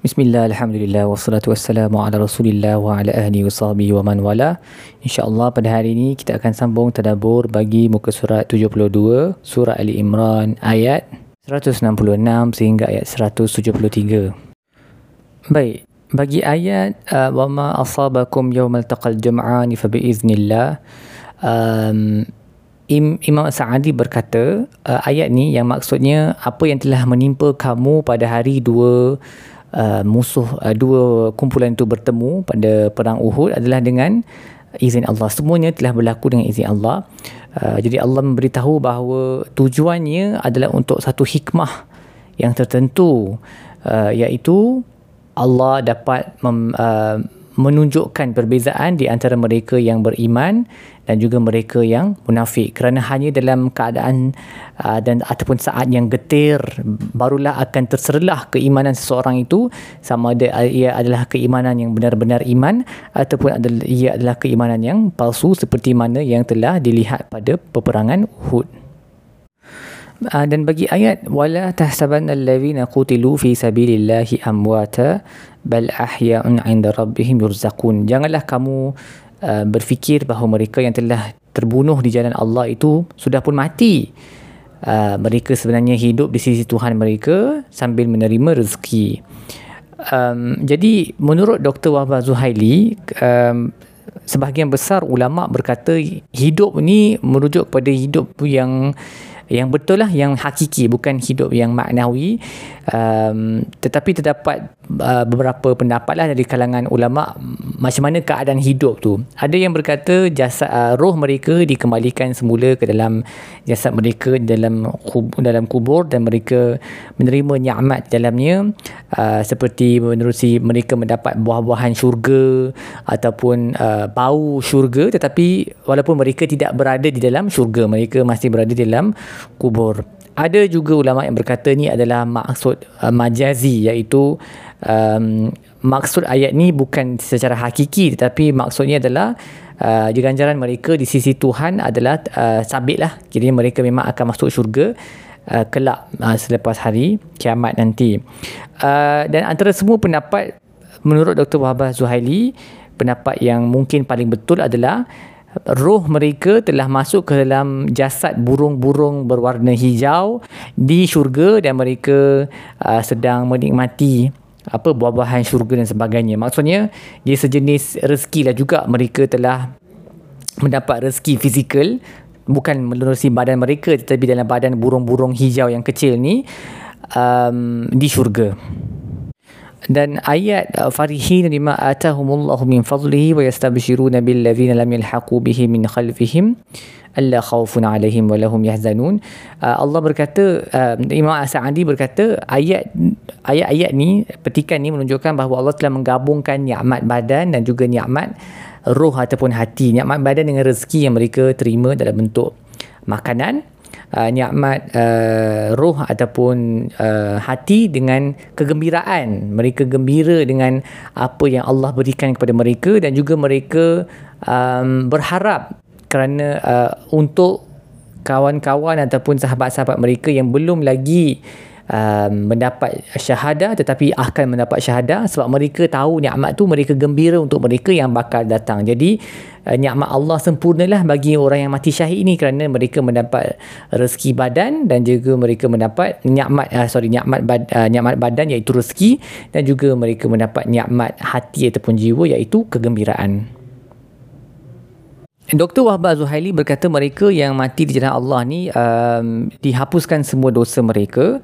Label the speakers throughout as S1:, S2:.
S1: Bismillah, Alhamdulillah, wassalatu wassalamu ala rasulillah wa ala ahli wa sahbihi wa man wala. InsyaAllah pada hari ini kita akan sambung tadabur bagi muka surat 72 Surah Ali Imran ayat 166 sehingga ayat 173 Baik, bagi ayat uh, wa ma asabakum yawmal taqal jam'ani fa biiznillah. Um, Imam Sa'adi berkata uh, ayat ni yang maksudnya apa yang telah menimpa kamu pada hari dua uh, musuh uh, dua kumpulan itu bertemu pada perang Uhud adalah dengan izin Allah. Semuanya telah berlaku dengan izin Allah. Uh, jadi Allah memberitahu bahawa tujuannya adalah untuk satu hikmah yang tertentu uh, iaitu Allah dapat mem, uh, menunjukkan perbezaan di antara mereka yang beriman dan juga mereka yang munafik. Kerana hanya dalam keadaan uh, dan ataupun saat yang getir barulah akan terserlah keimanan seseorang itu. Sama ada ia adalah keimanan yang benar-benar iman ataupun adalah ia adalah keimanan yang palsu seperti mana yang telah dilihat pada peperangan Uhud. Uh, dan bagi ayat wala tahsabanna allazina qutilu fi sabilillahi amwata bal ahya'un 'inda rabbihim yurzaqun janganlah kamu Uh, berfikir bahawa mereka yang telah terbunuh di jalan Allah itu sudah pun mati. Uh, mereka sebenarnya hidup di sisi Tuhan mereka sambil menerima rezeki. Um, jadi menurut Dr. Wahbah Zuhaili, um, sebahagian besar ulama berkata hidup ni merujuk kepada hidup yang yang betul lah yang hakiki bukan hidup yang maknawi. Um, tetapi terdapat uh, beberapa pendapat lah dari kalangan ulama macam mana keadaan hidup tu. Ada yang berkata jasad uh, roh mereka dikembalikan semula ke dalam jasad mereka dalam kubur, dalam kubur dan mereka menerima nikmat dalamnya. Uh, seperti menerusi mereka mendapat buah-buahan syurga ataupun uh, bau syurga. Tetapi walaupun mereka tidak berada di dalam syurga mereka masih berada di dalam kubur. Ada juga ulama yang berkata ni adalah maksud uh, majazi iaitu um, maksud ayat ni bukan secara hakiki tetapi maksudnya adalah uh, ganjaran mereka di sisi Tuhan adalah uh, sabit lah. Jadi mereka memang akan masuk syurga uh, kelak uh, selepas hari kiamat nanti. Uh, dan antara semua pendapat menurut Dr. Wahbah Zuhaili pendapat yang mungkin paling betul adalah roh mereka telah masuk ke dalam jasad burung-burung berwarna hijau di syurga dan mereka uh, sedang menikmati apa buah-buahan syurga dan sebagainya. Maksudnya dia sejenis rezeki lah juga mereka telah mendapat rezeki fizikal bukan melalui badan mereka tetapi dalam badan burung-burung hijau yang kecil ni um, di syurga dan ayat uh, farihin lima atahumullahu min fadlihi wa yastabshiruna bil ladzina lam yalhaqu bihi min khalfihim alla khaufun alaihim wa lahum yahzanun. Uh, Allah berkata uh, Imam As-Sa'di berkata ayat ayat-ayat ni petikan ni menunjukkan bahawa Allah telah menggabungkan nikmat badan dan juga nikmat roh ataupun hati. Nikmat badan dengan rezeki yang mereka terima dalam bentuk makanan uh, nikmat uh, roh ataupun uh, hati dengan kegembiraan. Mereka gembira dengan apa yang Allah berikan kepada mereka dan juga mereka um, berharap kerana uh, untuk kawan-kawan ataupun sahabat-sahabat mereka yang belum lagi um, mendapat syahadah tetapi akan mendapat syahadah sebab mereka tahu nikmat tu mereka gembira untuk mereka yang bakal datang jadi uh, nikmat Allah sempurnalah bagi orang yang mati syahid ini kerana mereka mendapat rezeki badan dan juga mereka mendapat nikmat uh, sorry nikmat bad, uh, nikmat badan iaitu rezeki dan juga mereka mendapat nikmat hati ataupun jiwa iaitu kegembiraan Dr. Wahbah Zuhaili berkata mereka yang mati di jalan Allah ni um, dihapuskan semua dosa mereka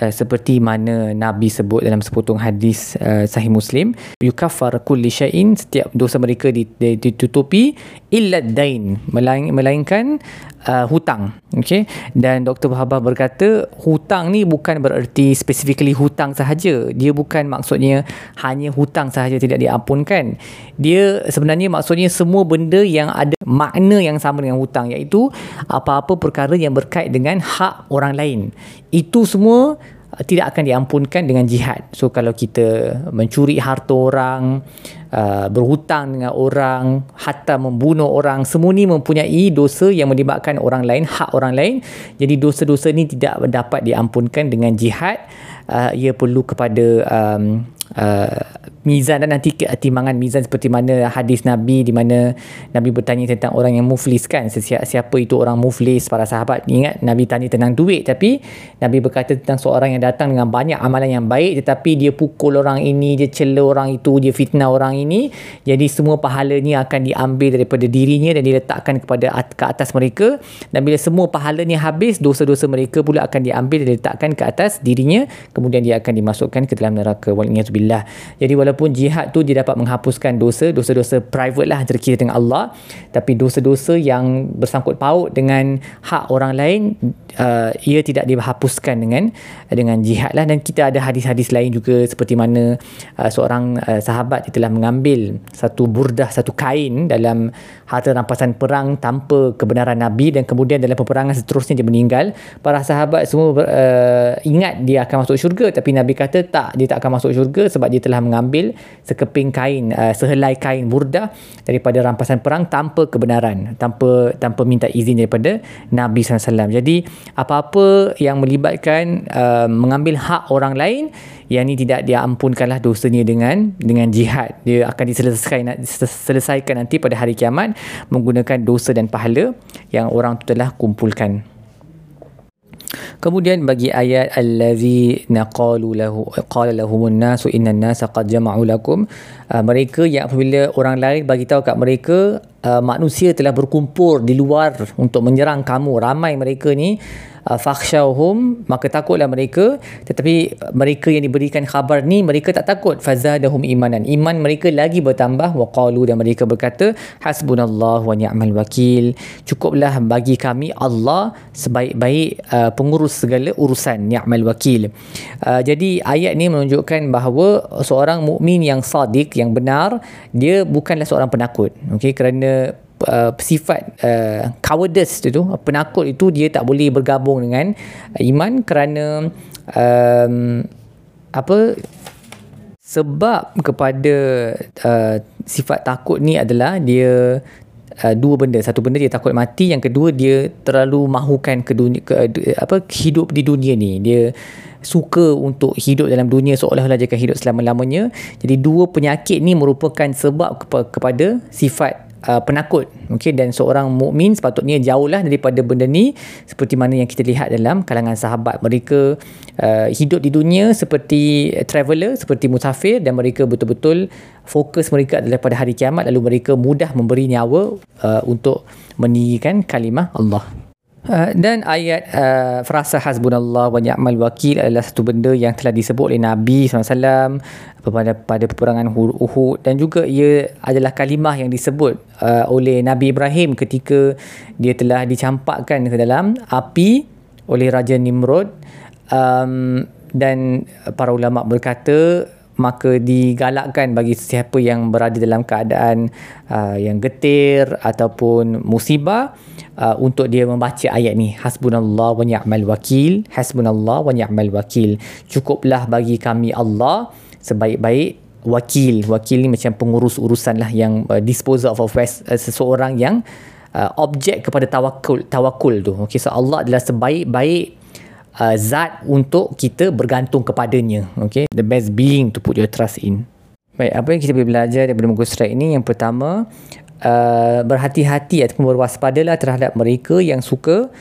S1: uh, seperti mana Nabi sebut dalam sepotong hadis uh, sahih Muslim yukaffar kulli syai'in setiap dosa mereka ditutupi illa dain melainkan uh, hutang. Okey? Dan Dr. Wahabah berkata hutang ni bukan bererti specifically hutang sahaja. Dia bukan maksudnya hanya hutang sahaja tidak diampunkan. Dia sebenarnya maksudnya semua benda yang ada makna yang sama dengan hutang iaitu apa-apa perkara yang berkait dengan hak orang lain. Itu semua tidak akan diampunkan dengan jihad. So kalau kita mencuri harta orang uh, berhutang dengan orang hatta membunuh orang semua ni mempunyai dosa yang melibatkan orang lain hak orang lain. Jadi dosa-dosa ni tidak dapat diampunkan dengan jihad. Uh, ia perlu kepada um, uh, mizan dan nanti timbangan mizan seperti mana hadis Nabi di mana Nabi bertanya tentang orang yang muflis kan? Siapa, itu orang muflis para sahabat. Ingat Nabi tanya tentang duit tapi Nabi berkata tentang seorang yang datang dengan banyak amalan yang baik tetapi dia pukul orang ini dia cela orang itu dia fitnah orang ini. Jadi semua pahalanya akan diambil daripada dirinya dan diletakkan kepada ke atas mereka. Dan bila semua pahalanya habis dosa-dosa mereka pula akan diambil dan diletakkan ke atas dirinya. Kemudian dia akan dimasukkan ke dalam neraka. Waliyatubillah jadi walaupun walaupun jihad tu dia dapat menghapuskan dosa dosa-dosa private lah antara kita dengan Allah tapi dosa-dosa yang bersangkut paut dengan hak orang lain uh, ia tidak dihapuskan dengan dengan jihad lah. Dan kita ada hadis-hadis lain juga seperti mana uh, seorang uh, sahabat telah mengambil satu burdah satu kain dalam harta rampasan perang tanpa kebenaran Nabi dan kemudian dalam peperangan seterusnya dia meninggal. Para sahabat semua uh, ingat dia akan masuk syurga tapi Nabi kata tak dia tak akan masuk syurga sebab dia telah mengambil mengambil sekeping kain uh, sehelai kain burdah daripada rampasan perang tanpa kebenaran tanpa tanpa minta izin daripada Nabi SAW jadi apa-apa yang melibatkan uh, mengambil hak orang lain yang ini tidak dia ampunkanlah dosanya dengan dengan jihad. Dia akan diselesaikan selesaikan nanti pada hari kiamat menggunakan dosa dan pahala yang orang itu telah kumpulkan Kemudian bagi ayat allazi naqalu lahu qala lahumun nasu innan nasa qad jama'u lakum uh, mereka yang apabila orang lain bagi tahu kat mereka uh, manusia telah berkumpul di luar untuk menyerang kamu. Ramai mereka ni fakhshawhum maka takutlah mereka. Tetapi mereka yang diberikan khabar ni mereka tak takut. Fazadahum imanan. Iman mereka lagi bertambah. Waqalu dan mereka berkata hasbunallah wa ni'mal wakil. Cukuplah bagi kami Allah sebaik-baik uh, pengurus segala urusan ni'mal wakil. Uh, jadi ayat ni menunjukkan bahawa seorang mukmin yang sadiq yang benar dia bukanlah seorang penakut. Okey kerana uh, sifat uh, cowardice tu penakut itu dia tak boleh bergabung dengan iman kerana um, apa sebab kepada uh, sifat takut ni adalah dia uh, dua benda. Satu benda dia takut mati yang kedua dia terlalu mahukan ke dunia ke, apa hidup di dunia ni. Dia suka untuk hidup dalam dunia seolah-olah dia akan hidup selama-lamanya. Jadi dua penyakit ni merupakan sebab kepa- kepada sifat uh, penakut. Okey dan seorang mukmin sepatutnya jauhlah daripada benda ni seperti mana yang kita lihat dalam kalangan sahabat mereka uh, hidup di dunia seperti traveller seperti musafir dan mereka betul-betul fokus mereka adalah pada hari kiamat lalu mereka mudah memberi nyawa uh, untuk meninggikan kalimah Allah Uh, dan ayat uh, frasa hasbunallah wa ni'mal wakil adalah satu benda yang telah disebut oleh Nabi SAW pada pada peperangan Uhud dan juga ia adalah kalimah yang disebut uh, oleh Nabi Ibrahim ketika dia telah dicampakkan ke dalam api oleh Raja Nimrod. Um, dan para ulama berkata maka digalakkan bagi sesiapa yang berada dalam keadaan uh, yang getir ataupun musibah uh, untuk dia membaca ayat ni. Hasbunallah wa ni'mal wakil. Hasbunallah wa ni'mal wakil. Cukuplah bagi kami Allah sebaik-baik wakil. Wakil ni macam pengurus urusan lah yang uh, disposal of affairs uh, seseorang yang uh, objek kepada tawakul tawakul tu. Okey so Allah adalah sebaik-baik uh, zat untuk kita bergantung kepadanya. Okey the best being to put your trust in. Baik apa yang kita boleh belajar daripada muka surat ini? Yang pertama uh, berhati-hati ataupun berwaspadalah terhadap mereka yang suka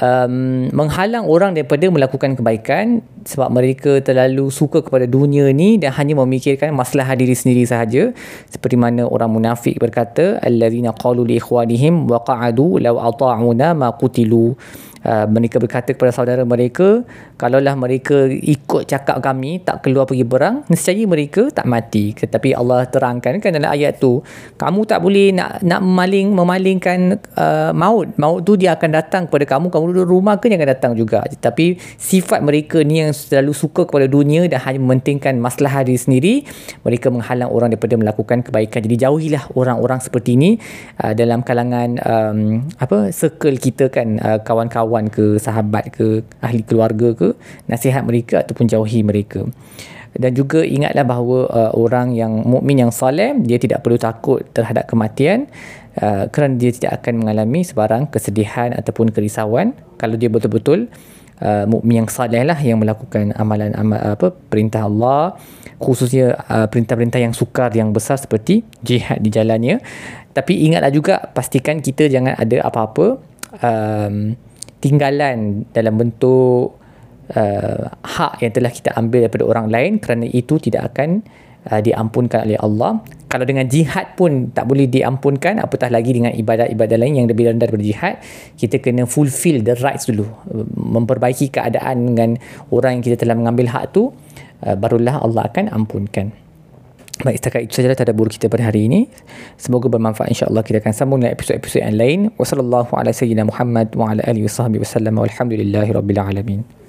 S1: um, menghalang orang daripada melakukan kebaikan sebab mereka terlalu suka kepada dunia ni dan hanya memikirkan masalah diri sendiri sahaja. Seperti mana orang munafik berkata allazina qalu li ikhwanihim wa qa'adu law ata'una ma qutilu uh, mereka berkata kepada saudara mereka kalaulah mereka ikut cakap kami tak keluar pergi berang nescaya mereka tak mati. Tetapi Allah terangkan kan dalam ayat tu kamu tak boleh nak nak memaling memalingkan uh, maut. Maut tu dia akan datang kepada kamu kamu duduk rumah ke dia akan datang juga. Tapi sifat mereka ni yang selalu suka kepada dunia dan hanya mementingkan masalah diri sendiri mereka menghalang orang daripada melakukan kebaikan. Jadi jauhilah orang-orang seperti ini uh, dalam kalangan um, apa circle kita kan uh, kawan-kawan ke sahabat ke ahli keluarga ke nasihat mereka ataupun jauhi mereka. Dan juga ingatlah bahawa uh, orang yang mukmin yang soleh dia tidak perlu takut terhadap kematian uh, kerana dia tidak akan mengalami sebarang kesedihan ataupun kerisauan kalau dia betul-betul uh, mukmin yang saleh lah yang melakukan amalan amal apa perintah Allah khususnya uh, perintah-perintah yang sukar yang besar seperti jihad di jalannya. Tapi ingatlah juga pastikan kita jangan ada apa-apa um, tinggalan dalam bentuk uh, hak yang telah kita ambil daripada orang lain kerana itu tidak akan uh, diampunkan oleh Allah. Kalau dengan jihad pun tak boleh diampunkan apatah lagi dengan ibadat-ibadat lain yang lebih rendah daripada jihad kita kena fulfill the rights dulu. Memperbaiki keadaan dengan orang yang kita telah mengambil hak tu uh, barulah Allah akan ampunkan Baik, setakat itu sahaja tadabbur kita pada hari ini. Semoga bermanfaat insya-Allah. Kita akan sambung dengan episod-episod yang lain. Wassalamualaikum warahmatullahi wabarakatuh. Walhamdulillahirabbil alamin.